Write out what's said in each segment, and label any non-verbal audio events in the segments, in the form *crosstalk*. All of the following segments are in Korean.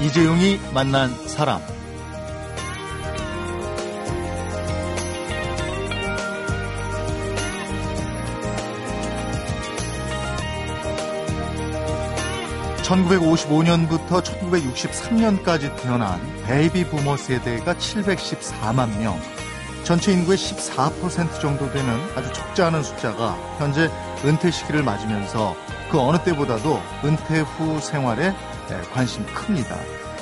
이재용이 만난 사람. (1955년부터) (1963년까지) 태어난 베이비 부머 세대가 (714만 명) 전체 인구의 (14% 정도 되는 아주 적지 않은 숫자가 현재 은퇴 시기를 맞으면서 그 어느 때보다도 은퇴 후 생활에 네, 관심이 큽니다.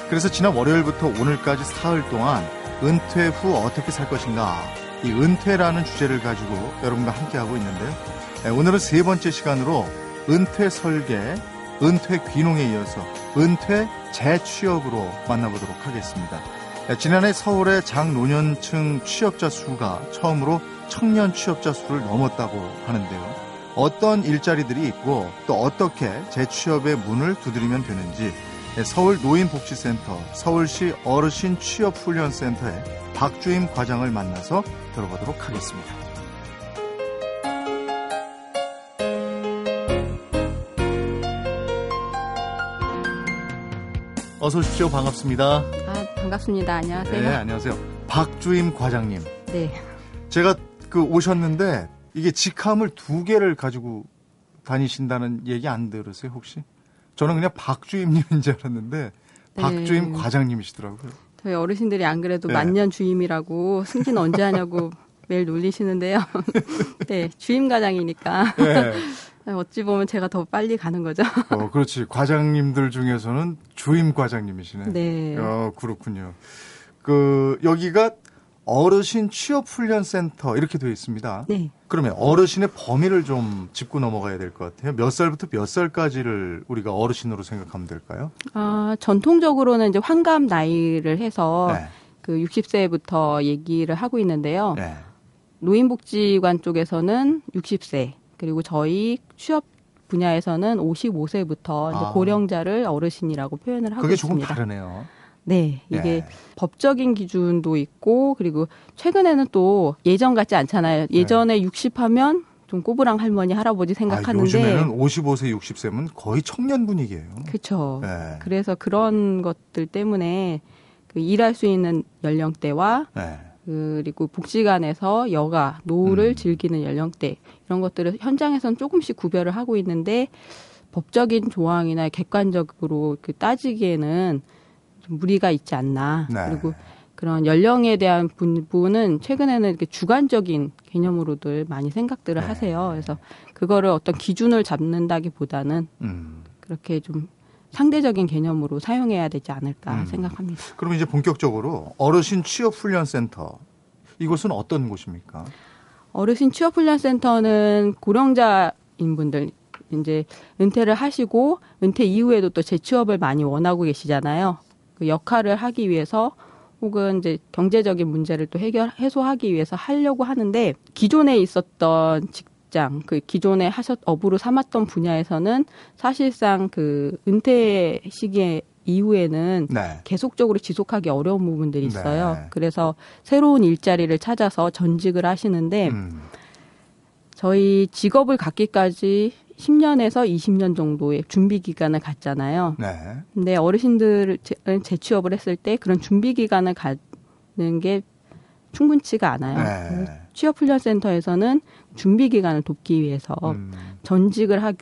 그래서 지난 월요일부터 오늘까지 사흘 동안 은퇴 후 어떻게 살 것인가 이 은퇴라는 주제를 가지고 여러분과 함께하고 있는데요. 네, 오늘은 세 번째 시간으로 은퇴 설계, 은퇴 귀농에 이어서 은퇴 재취업으로 만나보도록 하겠습니다. 네, 지난해 서울의 장노년층 취업자 수가 처음으로 청년 취업자 수를 넘었다고 하는데요. 어떤 일자리들이 있고 또 어떻게 재취업의 문을 두드리면 되는지 서울 노인복지센터 서울시 어르신 취업훈련센터의 박주임 과장을 만나서 들어보도록 하겠습니다. 어서 오십시오. 반갑습니다. 아, 반갑습니다. 안녕하세요. 네, 안녕하세요. 박주임 과장님. 네. 제가 그 오셨는데 이게 직함을 두 개를 가지고 다니신다는 얘기 안 들으세요, 혹시? 저는 그냥 박주임님인 줄 알았는데 네. 박주임 과장님이시더라고요. 저희 어르신들이 안 그래도 네. 만년 주임이라고 승진 언제 하냐고 *laughs* 매일 놀리시는데요. *laughs* 네, 주임 과장이니까. *laughs* 네. 어찌 보면 제가 더 빨리 가는 거죠. 어, 그렇지. 과장님들 중에서는 주임 과장님이시네. 네. 어, 그렇군요. 그, 여기가 어르신 취업훈련센터 이렇게 되어 있습니다. 네. 그러면 어르신의 범위를 좀 짚고 넘어가야 될 것 같아요. 몇 살부터 몇 살까지를 우리가 어르신으로 생각하면 될까요? 아, 전통적으로는 이제 환갑 나이를 해서 네. 그 60세부터 얘기를 하고 있는데요. 네. 노인복지관 쪽에서는 60세, 그리고 저희 취업 분야에서는 55세부터 아. 고령자를 어르신이라고 표현을 하고 그게 있습니다. 그게 조금 다르네요. 네, 이게 네. 법적인 기준도 있고 그리고 최근에는 또 예전 같지 않잖아요. 예전에 네. 60 하면 좀 꼬부랑 할머니 할아버지 아, 생각하는데 아, 요즘에는 55세 60세면 거의 청년 분위기예요. 그렇죠. 네. 그래서 그런 것들 때문에 그 일할 수 있는 연령대와 네. 그리고 복지관에서 여가 노후를 음. 즐기는 연령대 이런 것들을 현장에서는 조금씩 구별을 하고 있는데 법적인 조항이나 객관적으로 그 따지기에는 좀 무리가 있지 않나. 네. 그리고 그런 연령에 대한 부분은 최근에는 이렇게 주관적인 개념으로들 많이 생각들을 네. 하세요. 그래서 그거를 어떤 기준을 잡는다기보다는 음. 그렇게 좀 상대적인 개념으로 사용해야 되지 않을까 음. 생각합니다. 그럼 이제 본격적으로 어르신 취업 훈련 센터 이곳은 어떤 곳입니까? 어르신 취업 훈련 센터는 고령자인 분들 이제 은퇴를 하시고 은퇴 이후에도 또 재취업을 많이 원하고 계시잖아요. 그 역할을 하기 위해서 혹은 이제 경제적인 문제를 또 해결 해소하기 위해서 하려고 하는데 기존에 있었던 직장 그 기존에 하셨 업으로 삼았던 분야에서는 사실상 그 은퇴 시기에 이후에는 네. 계속적으로 지속하기 어려운 부분들이 있어요. 네. 그래서 새로운 일자리를 찾아서 전직을 하시는데 음. 저희 직업을 갖기까지 10년에서 20년 정도의 준비 기간을 갖잖아요. 네. 근데 어르신들은 재취업을 했을 때 그런 준비 기간을 갖는 게 충분치가 않아요. 네. 취업훈련센터에서는 준비 기간을 돕기 위해서 음. 전직을 할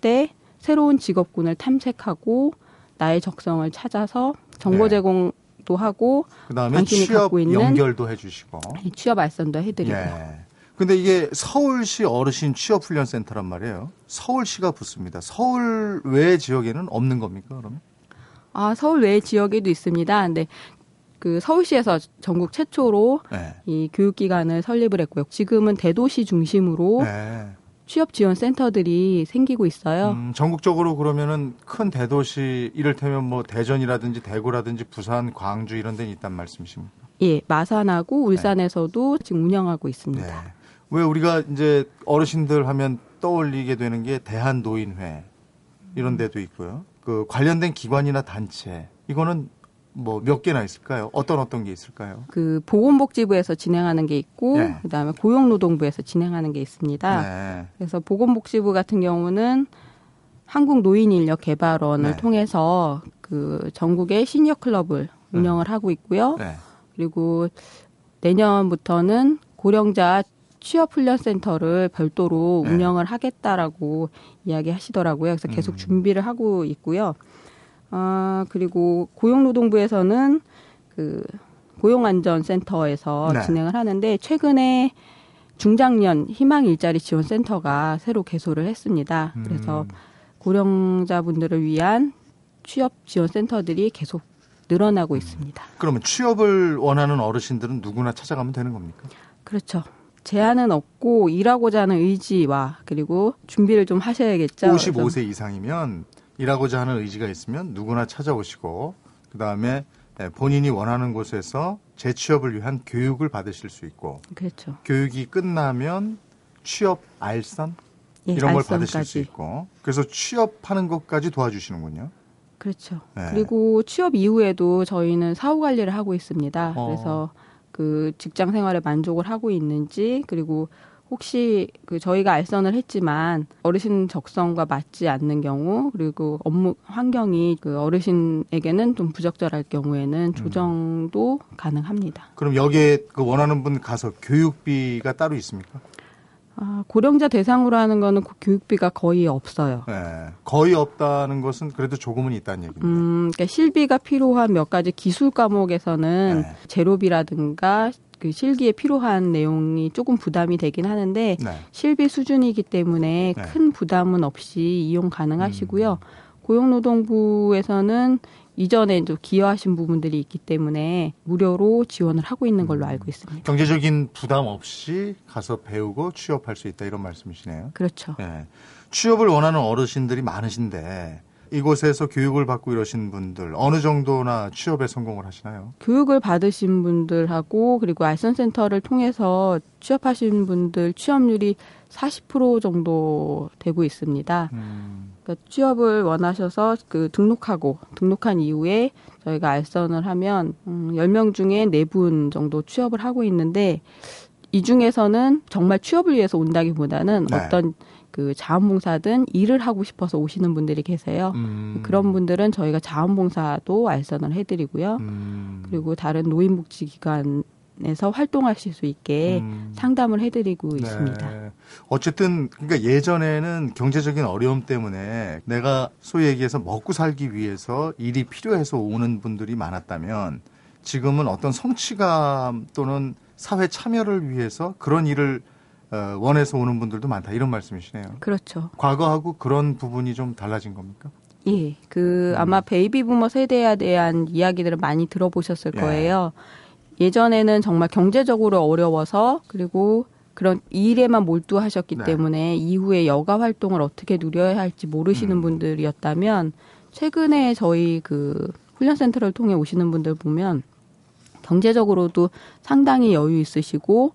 때 새로운 직업군을 탐색하고 나의 적성을 찾아서 정보 네. 제공도 하고 그다음에 취업 연결도 해주시고 취업 알선도 해드리고 예. 근데 이게 서울시 어르신 취업훈련센터란 말이에요. 서울시가 붙습니다. 서울 외 지역에는 없는 겁니까, 그러면? 아, 서울 외 지역에도 있습니다. 근데 그 서울시에서 전국 최초로 네. 이 교육기관을 설립을 했고요. 지금은 대도시 중심으로 네. 취업 지원 센터들이 생기고 있어요. 음, 전국적으로 그러면은 큰 대도시 이를테면 뭐 대전이라든지 대구라든지 부산, 광주 이런 데는 있단 말씀이십니까? 예, 마산하고 울산에서도 네. 지금 운영하고 있습니다. 네. 왜 우리가 이제 어르신들 하면 떠올리게 되는 게 대한노인회 이런 데도 있고요. 그 관련된 기관이나 단체 이거는 뭐 몇 개나 있을까요? 어떤 어떤 게 있을까요? 그 보건복지부에서 진행하는 게 있고 네. 그다음에 고용노동부에서 진행하는 게 있습니다. 네. 그래서 보건복지부 같은 경우는 한국노인인력개발원을 네. 통해서 그 전국의 시니어 클럽을 운영을 하고 있고요. 네. 그리고 내년부터는 고령자 취업 훈련 센터를 별도로 네. 운영을 하겠다라고 이야기하시더라고요. 그래서 계속 음. 준비를 하고 있고요. 아, 그리고 고용노동부에서는 그 고용안전센터에서 네. 진행을 하는데 최근에 중장년 희망 일자리 지원 센터가 새로 개소를 했습니다. 그래서 음. 고령자분들을 위한 취업 지원 센터들이 계속 늘어나고 음. 있습니다. 그러면 취업을 원하는 어르신들은 누구나 찾아가면 되는 겁니까? 그렇죠. 제한은 없고 일하고자 하는 의지와 그리고 준비를 좀 하셔야겠죠. 55세 이상이면 일하고자 하는 의지가 있으면 누구나 찾아오시고 그 다음에 예, 본인이 원하는 곳에서 재취업을 위한 교육을 받으실 수 있고 그렇죠. 교육이 끝나면 취업 알선 예, 이런 걸 받으실 수. 있고 그래서 취업하는 것까지 도와주시는군요. 그렇죠. 네. 그리고 취업 이후에도 저희는 사후 관리를 하고 있습니다. 어. 그래서 그 직장 생활에 만족을 하고 있는지 그리고 혹시 그 저희가 알선을 했지만 어르신 적성과 맞지 않는 경우 그리고 업무 환경이 그 어르신에게는 좀 부적절할 음. 경우에는 조정도 가능합니다. 그럼 여기에 그 원하는 분 가서 교육비가 따로 있습니까? 아, 고령자 대상으로 하는 거는 그 교육비가 거의 없어요. 네. 거의 없다는 것은 그래도 조금은 있다는 얘기입니다. 음, 그러니까 실비가 필요한 몇 가지 기술 과목에서는 네. 제로비라든가 그 실기에 필요한 내용이 조금 부담이 되긴 하는데 네. 실비 수준이기 때문에 네. 큰 부담은 없이 이용 가능하시고요. 음. 고용노동부에서는 이전에 좀 기여하신 부분들이 있기 때문에 무료로 지원을 하고 있는 걸로 음. 알고 있습니다. 경제적인 부담 없이 가서 배우고 취업할 수 있다 이런 말씀이시네요. 그렇죠. 예. 취업을 원하는 어르신들이 많으신데 이곳에서 교육을 받고 이러신 분들 어느 정도나 취업에 성공을 하시나요? 교육을 받으신 분들하고 그리고 알선센터를 통해서 취업하신 분들 취업률이 40% 정도 되고 있습니다. 음, 그러니까 취업을 원하셔서 그 등록하고 등록한 이후에 저희가 알선을 하면 음, 10명 중에 4분 정도 취업을 하고 있는데 이 중에서는 정말 취업을 위해서 온다기보다는 네. 어떤 그 자원봉사든 일을 하고 싶어서 오시는 분들이 계세요. 음, 그런 분들은 저희가 자원봉사도 알선을 해드리고요. 음, 그리고 다른 노인복지기관 에서 활동하실 수 있게 음, 상담을 해드리고 네. 있습니다. 어쨌든 그러니까 예전에는 경제적인 어려움 때문에 내가 소위 얘기해서 먹고 살기 위해서 일이 필요해서 오는 분들이 많았다면 지금은 어떤 성취감 또는 사회 참여를 위해서 그런 일을 어, 원해서 오는 분들도 많다 이런 말씀이시네요. 그렇죠. 과거하고 그런 부분이 좀 달라진 겁니까? 예, 그 음. 아마 베이비 부머 세대에 대한 이야기들을 많이 들어보셨을 예. 거예요. 예전에는 정말 경제적으로 어려워서 그리고 그런 일에만 몰두하셨기 네. 때문에 이후에 여가 활동을 어떻게 누려야 할지 모르시는 음. 분들이었다면 최근에 저희 그 훈련 센터를 통해 오시는 분들 보면 경제적으로도 상당히 여유 있으시고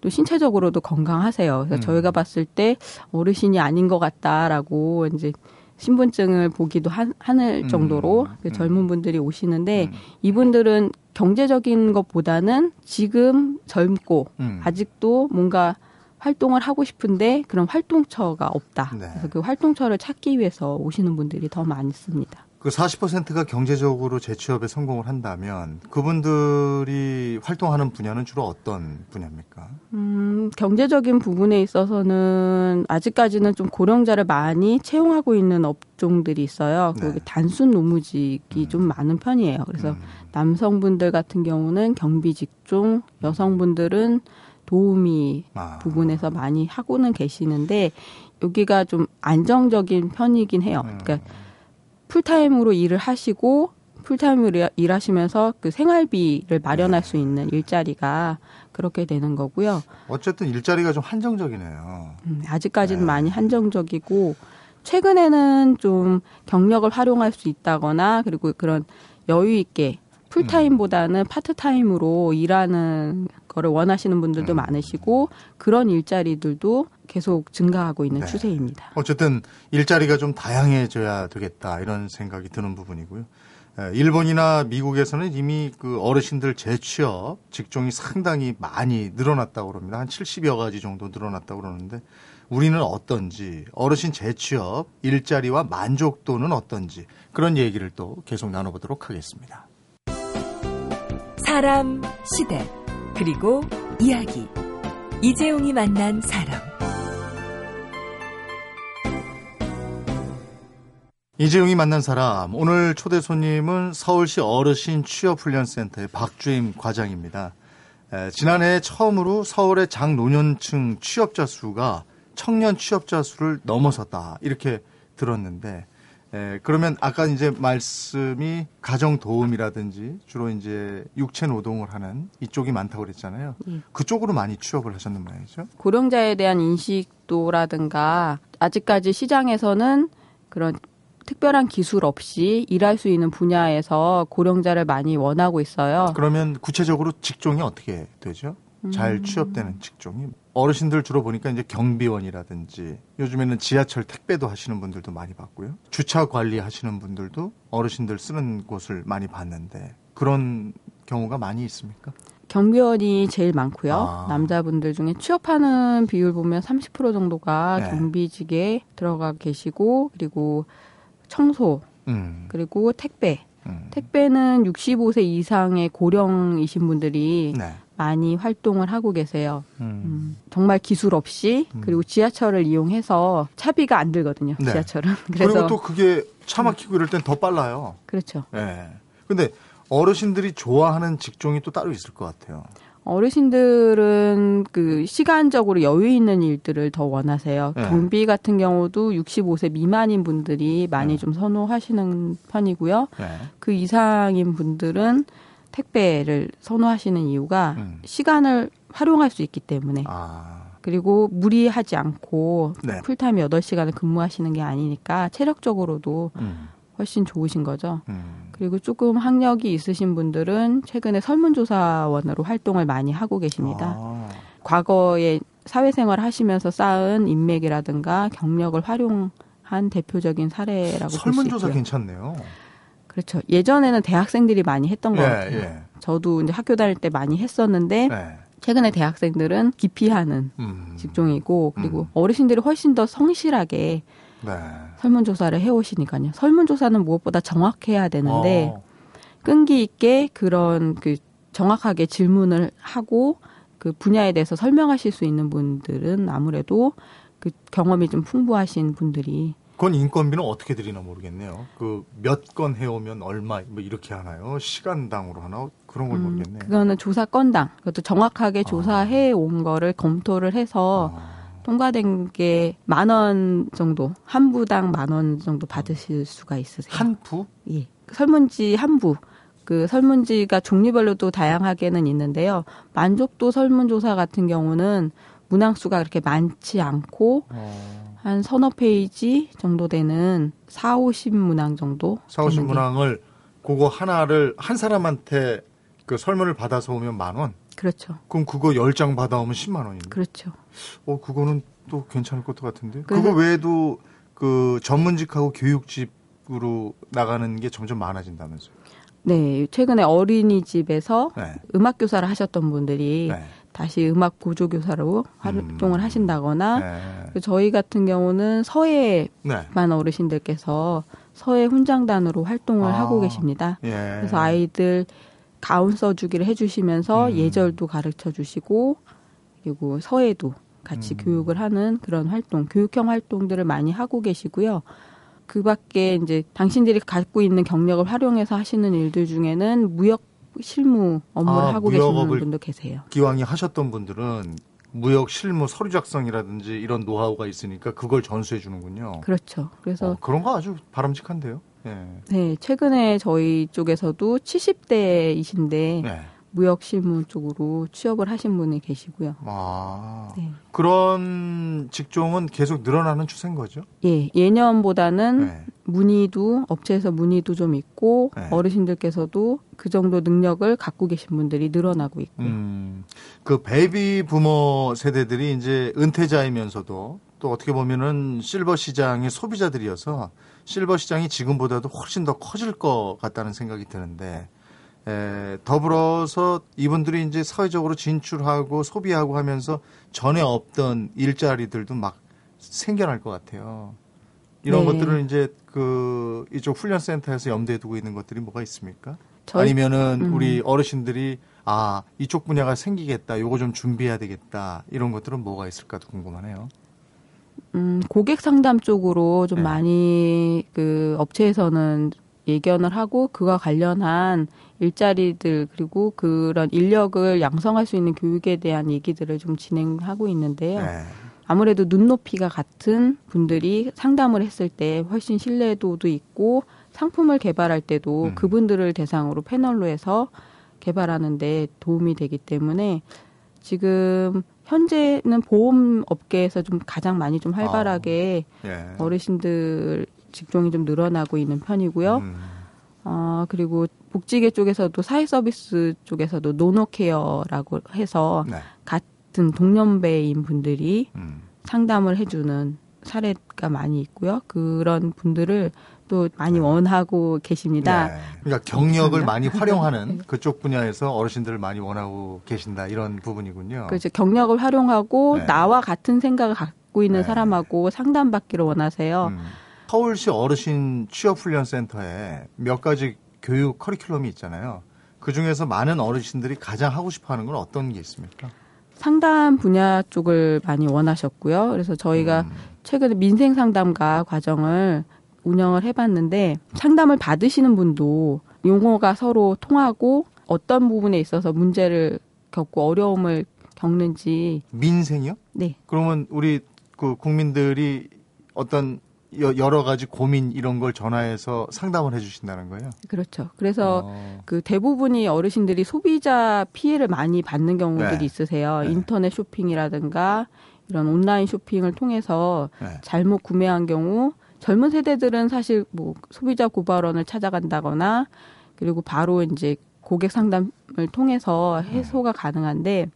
또 신체적으로도 건강하세요. 그래서 음. 저희가 봤을 때 어르신이 아닌 것 같다라고 이제 신분증을 보기도 하, 는 음. 정도로 그 음. 젊은 분들이 오시는데 음. 이분들은 경제적인 것보다는 지금 젊고 음. 아직도 뭔가 활동을 하고 싶은데 그런 활동처가 없다. 네. 그래서 그 활동처를 찾기 위해서 오시는 분들이 더 많습니다. 그 40%가 경제적으로 재취업에 성공을 한다면 그분들이 활동하는 분야는 주로 어떤 분야입니까? 음, 경제적인 부분에 있어서는 아직까지는 좀 고령자를 많이 채용하고 있는 업종들이 있어요. 네. 그 단순 노무직이 좀 많은 편이에요. 그래서 음. 남성분들 같은 경우는 경비 직종, 여성분들은 도우미 아. 부분에서 많이 하고는 계시는데 여기가 좀 안정적인 편이긴 해요. 음. 그러니까 풀타임으로 일을 하시고 풀타임으로 일하시면서 그 생활비를 마련할 수 있는 일자리가 그렇게 되는 거고요. 어쨌든 일자리가 좀 한정적이네요. 음, 아직까지는 네. 많이 한정적이고 최근에는 좀 경력을 활용할 수 있다거나 그리고 그런 여유 있게 풀타임보다는 파트타임으로 일하는 거를 원하시는 분들도 음. 많으시고 그런 일자리들도 계속 증가하고 있는 네. 추세입니다. 어쨌든 일자리가 좀 다양해져야 되겠다 이런 생각이 드는 부분이고요. 에, 일본이나 미국에서는 이미 그 어르신들 재취업 직종이 상당히 많이 늘어났다고 그럽니다. 한 70여 가지 정도 늘어났다고 그러는데 우리는 어떤지, 어르신 재취업, 일자리와 만족도는 어떤지 그런 얘기를 또 계속 나눠보도록 하겠습니다. 사람, 시대, 그리고 이야기. 이재용이 만난 사람. 이재용이 만난 사람 오늘 초대 손님은 서울시 어르신 취업훈련센터의 박주임 과장입니다. 에, 지난해 처음으로 서울의 장노년층 취업자 수가 청년 취업자 수를 넘어섰다 이렇게 들었는데 에, 그러면 아까 이제 말씀이 가정 도움이라든지 주로 이제 육체 노동을 하는 이쪽이 많다고 그랬잖아요. 예. 그쪽으로 많이 취업을 하셨는 모양이죠. 고령자에 대한 인식도라든가 아직까지 시장에서는 그런 특별한 기술 없이 일할 수 있는 분야에서 고령자를 많이 원하고 있어요. 그러면 구체적으로 직종이 어떻게 되죠? 잘 취업되는 직종이 어르신들 주로 보니까 이제 경비원이라든지 요즘에는 지하철 택배도 하시는 분들도 많이 봤고요. 주차 관리 하시는 분들도 어르신들 쓰는 곳을 많이 봤는데 그런 경우가 많이 있습니까? 경비원이 제일 많고요. 아. 남자분들 중에 취업하는 비율 보면 30% 정도가 네. 경비직에 들어가 계시고 그리고 청소 음. 그리고 택배 음. 택배는 65세 이상의 고령이신 분들이 네. 많이 활동을 하고 계세요. 음. 음, 정말 기술 없이 음. 그리고 지하철을 이용해서 차비가 안 들거든요. 네. 지하철은. *laughs* 그리고 그래서 또 그게 차 막히고 이럴 땐 더 빨라요. 그렇죠. 예. 근데 어르신들이 좋아하는 직종이 또 따로 있을 것 같아요. 어르신들은 그 시간적으로 여유 있는 일들을 더 원하세요. 네. 경비 같은 경우도 65세 미만인 분들이 많이 네. 좀 선호하시는 편이고요. 예. 그 이상인 분들은 택배를 선호하시는 이유가 음. 시간을 활용할 수 있기 때문에 아. 그리고 무리하지 않고 네. 풀타임 8시간을 근무하시는 게 아니니까 체력적으로도 음. 훨씬 좋으신 거죠. 음. 그리고 조금 학력이 있으신 분들은 최근에 설문조사원으로 활동을 많이 하고 계십니다. 아. 과거에 사회생활 하시면서 쌓은 인맥이라든가 경력을 활용한 대표적인 사례라고 볼수 설문조사 있고요. 괜찮네요. 그렇죠. 예전에는 대학생들이 많이 했던 것 예, 같아요. 예. 저도 이제 학교 다닐 때 많이 했었는데 네. 최근에 대학생들은 기피하는 음. 직종이고 그리고 음. 어르신들이 훨씬 더 성실하게 네. 설문조사를 해오시니까요. 설문조사는 무엇보다 정확해야 되는데 어. 끈기 있게 그런 그 정확하게 질문을 하고 그 분야에 대해서 설명하실 수 있는 분들은 아무래도 그 경험이 좀 풍부하신 분들이 그건 인건비는 어떻게 드리나 모르겠네요. 그 몇 건 해오면 얼마 뭐 이렇게 하나요? 시간당으로 하나 그런 걸 음, 모르겠네요. 그거는 조사 건당 그것도 정확하게 아. 조사해 온 거를 검토를 해서 아. 통과된 게 만 원 정도 한 부당 만 원 정도 받으실 수가 있으세요. 한 부? 예. 설문지 한 부. 그 설문지가 종류별로도 다양하게는 있는데요. 만족도 설문조사 같은 경우는 문항수가 그렇게 많지 않고 어. 한 서너 페이지 정도 되는 4, 50문항 정도. 4, 50 되는 게- 문항을 그거 하나를 한 사람한테 그 설문을 받아서 오면 만 원? 그렇죠. 그럼 그거 10장 받아오면 10만 원인데. 그렇죠. 어, 그거는 또 괜찮을 것도 같은데. 그거 외에도 그 전문직하고 교육직으로 나가는 게 점점 많아진다면서요. 네. 최근에 어린이집에서 네. 음악 교사를 하셨던 분들이 네. 다시 음악 보조교사로 활동을 음. 하신다거나 네. 그 저희 같은 경우는 네. 만 어르신들께서 서해 훈장단으로 활동을 아. 하고 계십니다. 예. 그래서 아이들 가운 써주기를 해주시면서 음. 예절도 가르쳐 주시고 그리고 서해도 같이 음. 교육을 하는 그런 활동, 교육형 활동들을 많이 하고 계시고요. 그 밖에 이제 당신들이 갖고 있는 경력을 활용해서 하시는 일들 중에는 무역 실무 업무를 아, 하고 계시는 분도 계세요. 기왕이 하셨던 분들은 무역 실무 서류 작성이라든지 이런 노하우가 있으니까 그걸 전수해 주는군요. 그렇죠. 그래서 어, 그런 거 아주 바람직한데요. 예. 네, 최근에 저희 쪽에서도 70대이신데 네. 무역 실무 쪽으로 취업을 하신 분이 계시고요. 아. 네. 그런 직종은 계속 늘어나는 추세인 거죠? 예, 예년보다는 네. 문의도 업체에서 문의도 좀 있고 네. 어르신들께서도 그 정도 능력을 갖고 계신 분들이 늘어나고 있고요. 음, 그 베이비 부머 세대들이 이제 은퇴자이면서도 또 어떻게 보면은 실버 시장의 소비자들이어서 실버 시장이 지금보다도 훨씬 더 커질 것 같다는 생각이 드는데 에, 더불어서 이분들이 이제 사회적으로 진출하고 소비하고 하면서 전에 없던 일자리들도 막 생겨날 것 같아요. 이런 네. 것들을 이제 그 이쪽 훈련센터에서 염두에 두고 있는 것들이 뭐가 있습니까? 저희- 아니면은 음. 우리 어르신들이 아 이쪽 분야가 생기겠다, 요거 좀 준비해야 되겠다 이런 것들은 뭐가 있을까도 궁금하네요. 음, 고객 상담 쪽으로 좀 네. 많이 그 업체에서는 예견을 하고 그와 관련한 일자리들 그리고 그런 인력을 양성할 수 있는 교육에 대한 얘기들을 좀 진행하고 있는데요. 네. 아무래도 눈높이가 같은 분들이 상담을 했을 때 훨씬 신뢰도도 있고 상품을 개발할 때도 음. 그분들을 대상으로 패널로 해서 개발하는데 도움이 되기 때문에 지금 현재는 보험 업계에서 좀 가장 많이 좀 활발하게 예. 어르신들 직종이 좀 늘어나고 있는 편이고요. 음. 어, 그리고 복지계 쪽에서도 사회 서비스 쪽에서도 노노케어라고 해서 네. 같은 동년배인 분들이 음. 상담을 해주는 사례가 많이 있고요. 그런 분들을 또 많이 원하고 계십니다. 네. 그러니까 경력을 감사합니다. 많이 활용하는 *laughs* 그쪽 분야에서 어르신들을 많이 원하고 계신다 이런 부분이군요. 그래서 경력을 활용하고 네. 나와 같은 생각을 갖고 있는 네. 사람하고 상담받기를 원하세요. 음. 서울시 어르신 취업훈련센터에 몇 가지 교육 커리큘럼이 있잖아요. 그 중에서 많은 어르신들이 가장 하고 싶어 하는 건 어떤 게 있습니까? 상담 분야 쪽을 많이 원하셨고요. 그래서 저희가 음. 최근에 민생 상담가 과정을 운영을 해봤는데 상담을 받으시는 분도 용어가 서로 통하고 어떤 부분에 있어서 문제를 겪고 어려움을 겪는지 민생이요? 네 그러면 우리 그 국민들이 어떤 여- 여러 가지 고민 이런 걸 전화해서 상담을 해주신다는 거예요. 그렇죠. 그래서 어. 그 대부분이 어르신들이 소비자 피해를 많이 받는 경우들이 네. 있으세요. 네. 인터넷 쇼핑이라든가 이런 온라인 쇼핑을 통해서 네. 잘못 구매한 경우 젊은 세대들은 사실 뭐 소비자 고발원을 찾아간다거나 그리고 바로 이제 고객 상담을 통해서 해소가 가능한데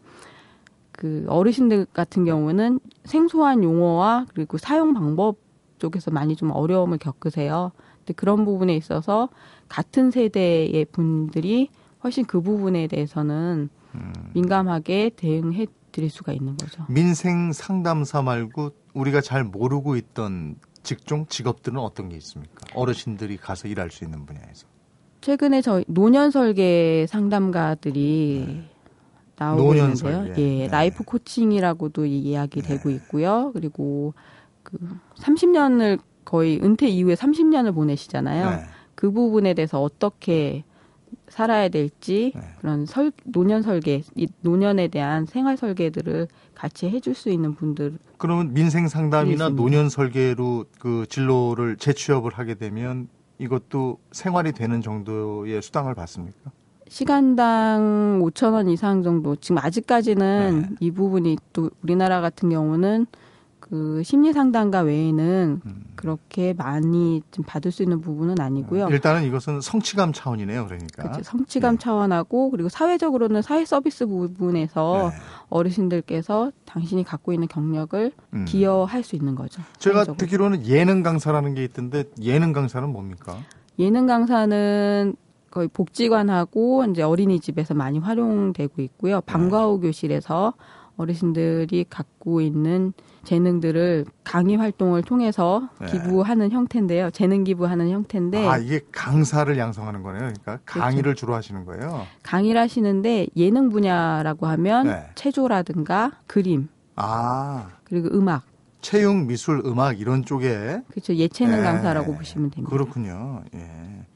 그 어르신들 같은 경우는 생소한 용어와 그리고 사용 방법 쪽에서 많이 좀 어려움을 겪으세요. 근데 그런 부분에 있어서 같은 세대의 분들이 훨씬 그 부분에 대해서는 음. 민감하게 대응해 드릴 수가 있는 거죠. 민생 상담사 말고 우리가 잘 모르고 있던 직종, 직업들은 어떤 게 있습니까? 어르신들이 가서 일할 수 있는 분야에서. 최근에 저희 노년 설계 상담가들이 나오고 노년 있는데요. 예, 네. life coaching이라고도 이야기 되고 있고요. 그리고 그 30년을 거의 은퇴 이후에 30년을 보내시잖아요. 네. 그 부분에 대해서 어떻게 살아야 될지 네. 그런 설 노년 설계, 이 노년에 대한 생활 설계들을 같이 해줄 수 있는 분들 그러면 인생 상담이나 있습니다. 노년 설계로 그 진로를 재취업을 하게 되면 이것도 생활이 되는 정도의 수당을 받습니까? 시간당 5천 원 이상 정도 지금 아직까지는 네. 이 부분이 또 우리나라 같은 경우는 그 심리 상담가 외에는 음. 그렇게 많이 좀 받을 수 있는 부분은 아니고요. 일단은 이것은 성취감 차원이네요, 그러니까. 그렇죠. 성취감 네. 차원하고 그리고 사회적으로는 사회 서비스 부분에서 네. 어르신들께서 당신이 갖고 있는 경력을 음. 기여할 수 있는 거죠. 제가 사회적으로. 듣기로는 예능 강사라는 게 있던데 예능 강사는 뭡니까? 예능 강사는 거의 복지관하고 이제 어린이집에서 많이 활용되고 있고요. 방과후 교실에서 어르신들이 갖고 있는 재능들을 강의 활동을 통해서 네. 기부하는 형태인데요. 재능 기부하는 형태인데 아, 이게 강사를 양성하는 거네요. 그러니까 그렇죠. 강의를 주로 하시는 거예요. 강의를 하시는데 예능 분야라고 하면 네. 체조라든가 그림 아, 그리고 음악 체육, 미술, 음악 이런 쪽에 그렇죠. 예체능 네. 강사라고 보시면 됩니다. 그렇군요. 예.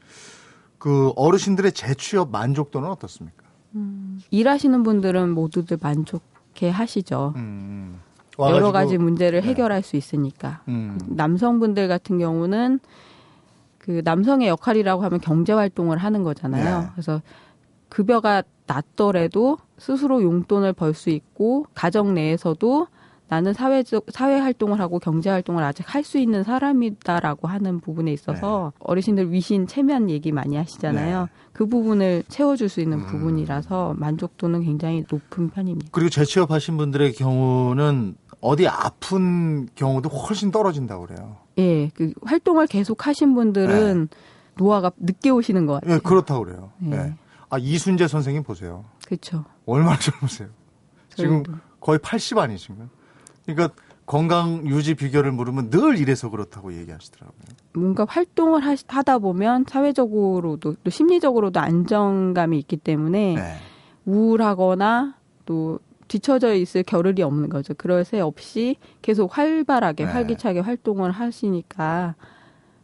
그 어르신들의 재취업 만족도는 어떻습니까? 일하시는 분들은 모두들 만족해 하시죠. 음. 여러 가지 문제를 네. 해결할 수 있으니까. 음. 남성분들 같은 경우는 그 남성의 역할이라고 하면 경제 활동을 하는 거잖아요. 네. 그래서 급여가 낮더라도 스스로 용돈을 벌 수 있고 가정 내에서도 나는 사회적 사회 활동을 하고 경제 활동을 아직 할 수 있는 사람이다라고 하는 부분에 있어서 어르신들 위신 체면 얘기 많이 하시잖아요. 네. 그 부분을 채워줄 수 있는 음. 부분이라서 만족도는 굉장히 높은 편입니다. 그리고 재취업하신 분들의 경우는 어디 아픈 경우도 훨씬 떨어진다고 그래요. 예, 그 활동을 계속 하신 분들은 노화가 늦게 오시는 것 같아요. 예, 그렇다고 그래요. 네. 예. 아, 이순재 선생님 보세요. 그렇죠. 얼마나 젊으세요? 지금. 거의 80 아니신가요? 그러니까 건강 유지 비결을 물으면 늘 이래서 그렇다고 얘기하시더라고요. 뭔가 활동을 하, 다 보면 사회적으로도 또 심리적으로도 안정감이 있기 때문에 네. 우울하거나 또 뒤처져 있을 겨를이 없는 거죠. 그럴 새 없이 계속 활발하게 네. 활기차게 활동을 하시니까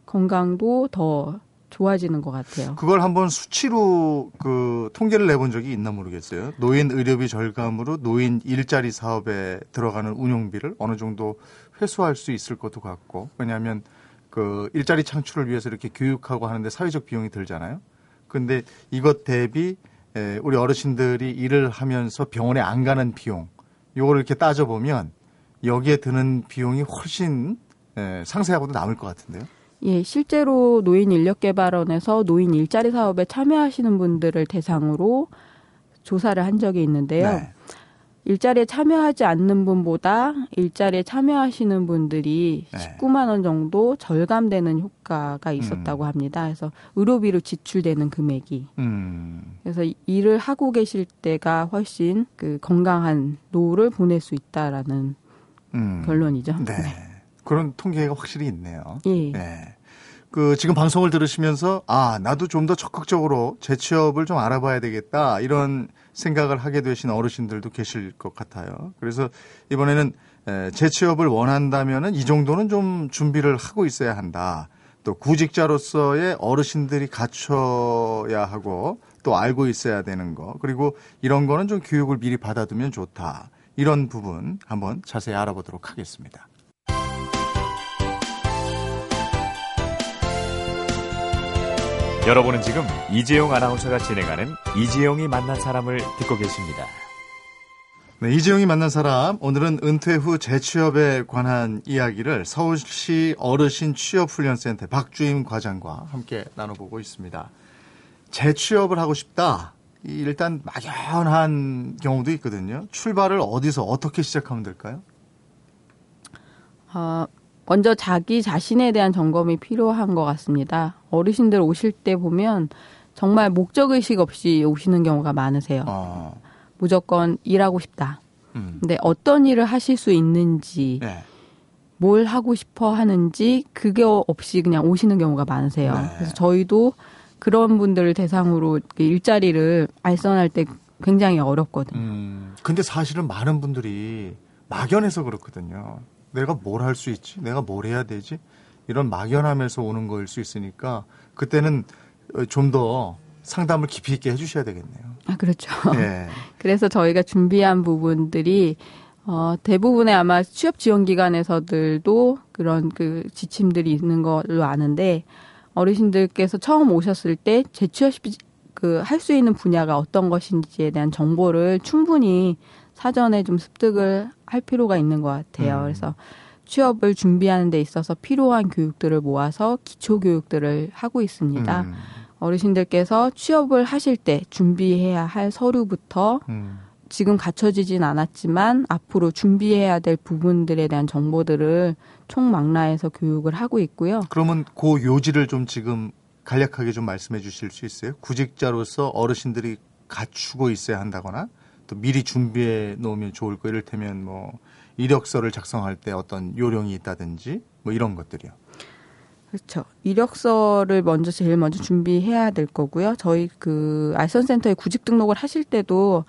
건강도 더 좋아지는 것 같아요. 그걸 한번 수치로 그 통계를 내본 적이 있나 모르겠어요. 노인 의료비 절감으로 노인 일자리 사업에 들어가는 운용비를 어느 정도 회수할 수 있을 것도 같고 왜냐하면 그 일자리 창출을 위해서 이렇게 교육하고 하는데 사회적 비용이 들잖아요. 근데 이것 대비 에, 우리 어르신들이 일을 하면서 병원에 안 가는 비용 요거를 이렇게 따져보면 여기에 드는 비용이 훨씬 에, 상세하고도 남을 것 같은데요. 예, 실제로 노인 인력 개발원에서 노인 일자리 사업에 참여하시는 분들을 대상으로 조사를 한 적이 있는데요. 네. 일자리에 참여하지 않는 분보다 일자리에 참여하시는 분들이 네. 19만 원 정도 절감되는 효과가 있었다고 합니다. 그래서 의료비로 지출되는 금액이 음. 그래서 일을 하고 계실 때가 훨씬 그 건강한 노후를 보낼 수 있다라는 음. 결론이죠. 네. 그런 통계가 확실히 있네요. 예. 네. 그 지금 방송을 들으시면서 아 나도 좀 더 적극적으로 재취업을 좀 알아봐야 되겠다 이런 생각을 하게 되신 어르신들도 계실 것 같아요. 그래서 이번에는 에, 재취업을 원한다면은 이 정도는 좀 준비를 하고 있어야 한다. 또 구직자로서의 어르신들이 갖춰야 하고 또 알고 있어야 되는 거 그리고 이런 거는 좀 교육을 미리 받아두면 좋다. 이런 부분 한번 자세히 알아보도록 하겠습니다. 여러분은 지금 이재용 아나운서가 진행하는 이재용이 만난 사람을 듣고 계십니다. 네, 이재용이 만난 사람 오늘은 은퇴 후 재취업에 관한 이야기를 서울시 어르신 취업훈련센터 박주임 과장과 함께 나눠보고 있습니다. 재취업을 하고 싶다. 이 일단 막연한 경우도 있거든요. 출발을 어디서 어떻게 시작하면 될까요? 어, 먼저 자기 자신에 대한 점검이 필요한 것 같습니다. 어르신들 오실 때 보면 정말 목적의식 없이 오시는 경우가 많으세요. 어, 무조건 일하고 싶다. 음, 근데 어떤 일을 하실 수 있는지, 네, 뭘 하고 싶어 하는지, 그게 없이 그냥 오시는 경우가 많으세요. 네. 그래서 저희도 그런 분들을 대상으로 일자리를 알선할 때 굉장히 어렵거든요. 음, 근데 사실은 많은 분들이 막연해서 그렇거든요. 내가 뭘 할 수 있지? 내가 뭘 해야 되지? 이런 막연함에서 오는 거일 수 있으니까 그때는 좀 더 상담을 깊이 있게 해주셔야 되겠네요. 아, 그렇죠. 예. *laughs* 그래서 저희가 준비한 부분들이 어, 대부분의 아마 취업 지원 기관에서들도 그런 그 지침들이 있는 걸로 아는데 어르신들께서 처음 오셨을 때 재취업 그 할 수 있는 분야가 어떤 것인지에 대한 정보를 충분히 사전에 좀 습득을 할 필요가 있는 것 같아요. 음. 그래서 취업을 준비하는 데 있어서 필요한 교육들을 모아서 기초 교육들을 하고 있습니다. 음, 어르신들께서 취업을 하실 때 준비해야 할 서류부터 음. 지금 갖춰지진 않았지만 앞으로 준비해야 될 부분들에 대한 정보들을 총망라해서 교육을 하고 있고요. 그러면 그 요지를 좀 지금 간략하게 좀 말씀해 주실 수 있어요? 구직자로서 어르신들이 갖추고 있어야 한다거나 또 미리 준비해 놓으면 좋을 거 이를테면 뭐 이력서를 작성할 때 어떤 요령이 있다든지 뭐 이런 것들이요. 그렇죠. 이력서를 먼저 제일 먼저 준비해야 될 거고요. 저희 그 알선센터에 구직 등록을 하실 때도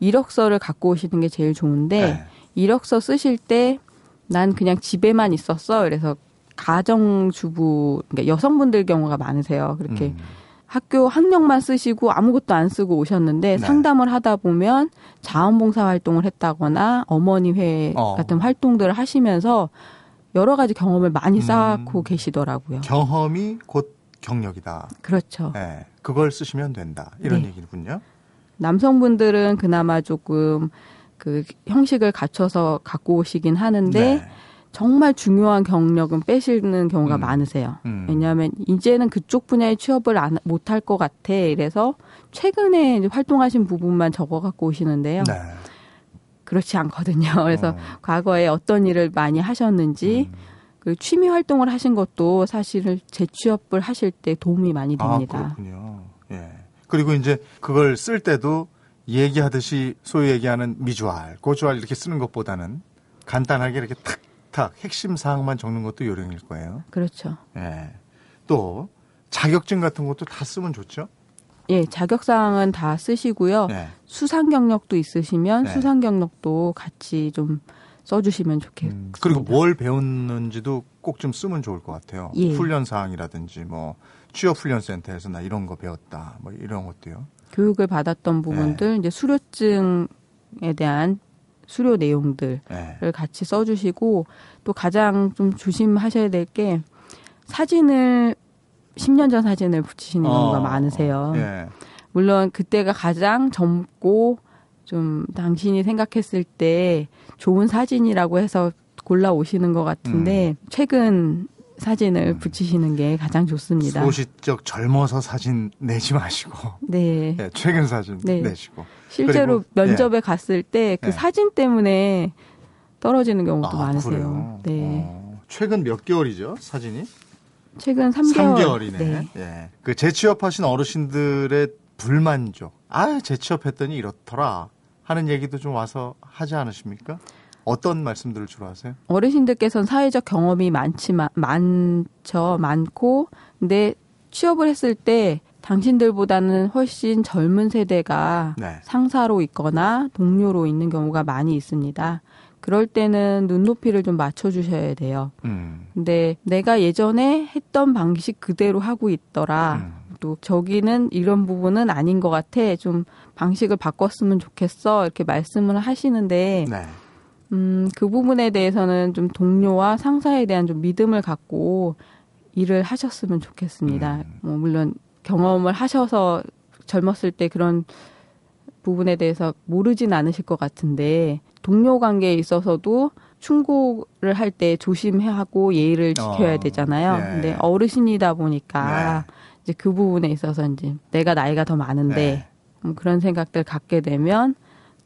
이력서를 갖고 오시는 게 제일 좋은데 네. 이력서 쓰실 때 난 그냥 집에만 있었어. 그래서 가정주부 그러니까 여성분들 경우가 많으세요. 그렇게 음. 학교 학력만 쓰시고 아무것도 안 쓰고 오셨는데 네. 상담을 하다 보면 자원봉사 활동을 했다거나 어머니 회 어. 같은 활동들을 하시면서 여러 가지 경험을 많이 음. 쌓고 계시더라고요. 경험이 곧 경력이다. 그렇죠. 네. 그걸 쓰시면 된다. 이런 네. 얘기군요. 남성분들은 그나마 조금 그 형식을 갖춰서 갖고 오시긴 하는데 네. 정말 중요한 경력은 빼시는 경우가 음. 많으세요. 음. 왜냐하면 이제는 그쪽 분야에 취업을 안, 못할 것 같아. 이래서 최근에 활동하신 부분만 적어 갖고 오시는데요. 네. 그렇지 않거든요. *laughs* 그래서 어. 과거에 어떤 일을 많이 하셨는지 음. 그 취미 활동을 하신 것도 사실은 재취업을 하실 때 도움이 많이 아, 됩니다. 그렇군요. 예. 그리고 이제 그걸 쓸 때도 얘기하듯이 소위 얘기하는 미주알, 고주알 이렇게 쓰는 것보다는 간단하게 이렇게 탁 틱탁 핵심 사항만 적는 것도 요령일 거예요. 그렇죠. 예. 또 자격증 같은 것도 다 쓰면 좋죠. 예, 자격 사항은 다 쓰시고요. 네. 수상 경력도 있으시면 네. 수상 경력도 같이 좀 써주시면 좋겠습니다. 음, 그리고 뭘 배웠는지도 꼭 좀 쓰면 좋을 것 같아요. 예. 훈련 사항이라든지 뭐 취업 훈련 센터에서 나 이런 거 배웠다. 뭐 이런 것도요. 교육을 받았던 부분들, 이제 수료증에 대한 수료 내용들을 예. 같이 써주시고 또 가장 좀 조심하셔야 될 게 사진을 10년 전 사진을 붙이시는 경우가 어, 많으세요. 예. 물론 그때가 가장 젊고 좀 당신이 생각했을 때 좋은 사진이라고 해서 골라 오시는 것 같은데 최근 사진을 붙이시는 게 가장 좋습니다. 소시적 젊어서 사진 내지 마시고 *laughs* 네. 예, 최근 사진 네. 내시고. 실제로 그리고, 예. 면접에 갔을 때그 예. 사진 때문에 떨어지는 경우도 아, 많으세요. 그래요? 네. 어, 최근 몇 개월이죠 사진이? 최근 3개월. 3개월 이네. 네. 예. 그 재취업하신 어르신들의 불만족. 아, 재취업했더니 이렇더라. 하는 얘기도 좀 와서 하지 않으십니까? 어떤 말씀들을 주로 하세요? 어르신들께서는 사회적 경험이 많지만 많죠 많고 근데 취업을 했을 때 당신들보다는 훨씬 젊은 세대가 네. 상사로 있거나 동료로 있는 경우가 많이 있습니다. 그럴 때는 눈높이를 좀 맞춰주셔야 돼요. 음. 근데 내가 예전에 했던 방식 그대로 하고 있더라. 음. 또 저기는 이런 부분은 아닌 것 같아. 좀 방식을 바꿨으면 좋겠어. 이렇게 말씀을 하시는데 네. 음, 그 부분에 대해서는 좀 동료와 상사에 대한 좀 믿음을 갖고 일을 하셨으면 좋겠습니다. 음. 뭐 물론 경험을 하셔서 젊었을 때 그런 부분에 대해서 모르진 않으실 것 같은데 동료 관계에 있어서도 충고를 할 때 조심해야 하고 예의를 지켜야 어, 되잖아요. 예. 근데 어르신이다 보니까 네. 이제 그 부분에 있어서 이제 내가 나이가 더 많은데 네. 음, 그런 생각들 갖게 되면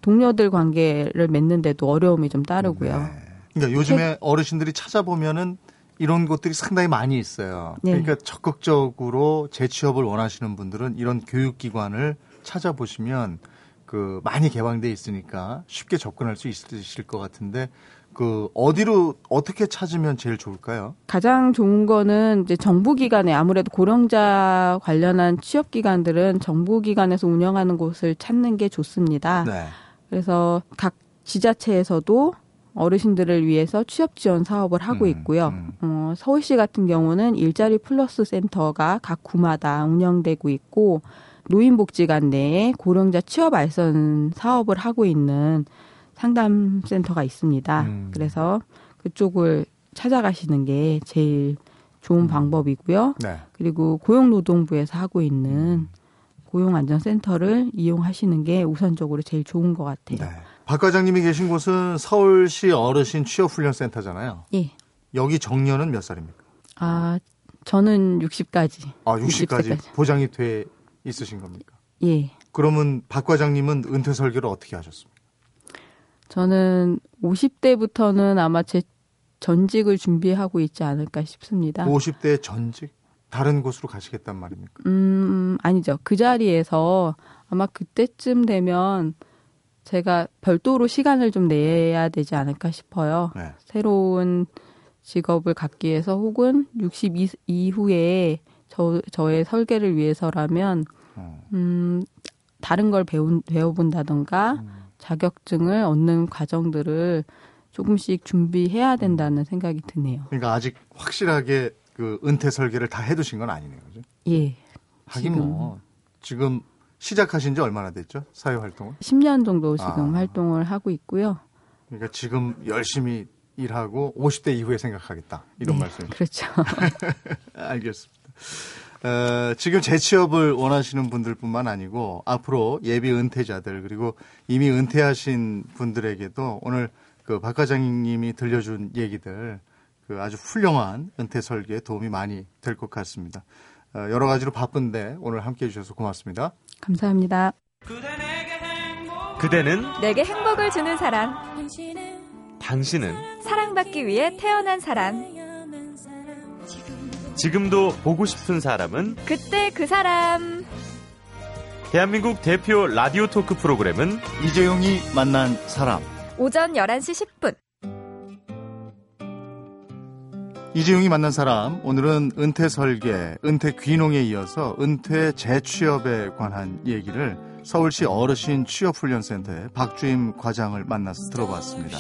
동료들 관계를 맺는데도 어려움이 좀 따르고요. 네. 그러니까 요즘에 어르신들이 찾아보면은 이런 것들이 상당히 많이 있어요. 네. 그러니까 적극적으로 재취업을 원하시는 분들은 이런 교육기관을 찾아보시면 그 많이 개방돼 있으니까 쉽게 접근할 수 있으실 것 같은데 그 어디로 어떻게 찾으면 제일 좋을까요? 가장 좋은 거는 이제 정부 기관에 아무래도 고령자 관련한 취업 기관들은 정부 기관에서 운영하는 곳을 찾는 게 좋습니다. 네. 그래서 각 지자체에서도 어르신들을 위해서 취업 지원 사업을 하고 음, 있고요. 음. 어, 서울시 같은 경우는 일자리 플러스 센터가 각 구마다 운영되고 있고 노인복지관 내에 고령자 취업 알선 사업을 하고 있는 상담 센터가 있습니다. 음. 그래서 그쪽을 찾아가시는 게 제일 좋은 음. 방법이고요. 네. 그리고 고용노동부에서 하고 있는 음. 고용안전센터를 이용하시는 게 우선적으로 제일 좋은 것 같아요. 네. 박 과장님이 계신 곳은 서울시 어르신 취업훈련센터잖아요. 예. 여기 정년은 몇 살입니까? 아, 저는 60까지. 아, 60까지 60까지. 보장이 돼 있으신 겁니까? 예. 그러면 박 과장님은 은퇴 설계를 어떻게 하셨습니까? 저는 50대부터는 아마 제 전직을 준비하고 있지 않을까 싶습니다. 50대 전직 다른 곳으로 가시겠단 말입니까? 음, 아니죠. 그 자리에서 아마 그때쯤 되면 제가 별도로 시간을 좀 내야 되지 않을까 싶어요. 네. 새로운 직업을 갖기 위해서 혹은 60 이후에 저, 저의 설계를 위해서라면, 어. 음, 다른 걸 배운, 배워본다던가 음. 자격증을 얻는 과정들을 조금씩 준비해야 된다는 생각이 드네요. 그러니까 아직 확실하게 그 은퇴 설계를 다 해두신 건 아니네요, 그죠? 예. 하긴 지금. 뭐 지금 시작하신 지 얼마나 됐죠? 사회 활동을? 10년 정도 지금 아. 활동을 하고 있고요. 그러니까 지금 열심히 일하고 50대 이후에 생각하겠다 이런 네, 말씀. 그렇죠. *laughs* 알겠습니다. 어, 지금 재취업을 원하시는 분들뿐만 아니고 앞으로 예비 은퇴자들 그리고 이미 은퇴하신 분들에게도 오늘 그 박 과장님이 들려준 얘기들 그 아주 훌륭한 은퇴 설계에 도움이 많이 될 것 같습니다. 어, 여러 가지로 바쁜데 오늘 함께 해주셔서 고맙습니다. 감사합니다. 그대는 내게 행복을 주는 사람, 당신은 사랑받기 위해 태어난 사람, 지금도 보고 싶은 사람은 그때 그 사람. 대한민국 대표 라디오 토크 프로그램은 이재용이 만난 사람. 오전 11시 10분. 이재용이 만난 사람 오늘은 은퇴 설계, 은퇴 귀농에 이어서 은퇴 재취업에 관한 얘기를 서울시 어르신 취업훈련센터의 박주임 과장을 만나서 들어봤습니다.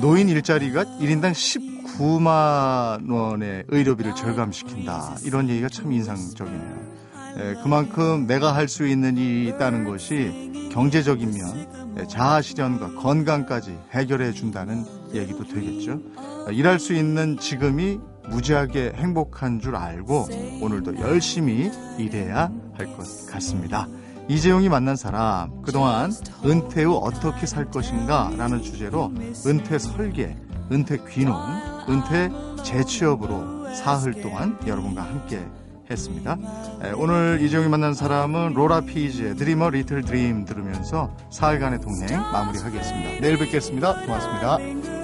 노인 일자리가 1인당 19만 원의 의료비를 절감시킨다. 이런 얘기가 참 인상적이네요. 예, 그만큼 내가 할 수 있는 일이 있다는 것이 경제적인 면, 예, 자아 실현과 건강까지 해결해 준다는 얘기도 되겠죠. 아, 일할 수 있는 지금이 무지하게 행복한 줄 알고 오늘도 열심히 일해야 할 것 같습니다. 이재용이 만난 사람, 그동안 은퇴 후 어떻게 살 것인가 라는 주제로 은퇴 설계, 은퇴 귀농, 은퇴 재취업으로 사흘 동안 여러분과 함께 했습니다. 에, 오늘 이재용이 만난 사람은 로라 피즈의 드리머 리틀 드림 들으면서 사흘간의 동행 마무리하겠습니다. 내일 뵙겠습니다. 고맙습니다.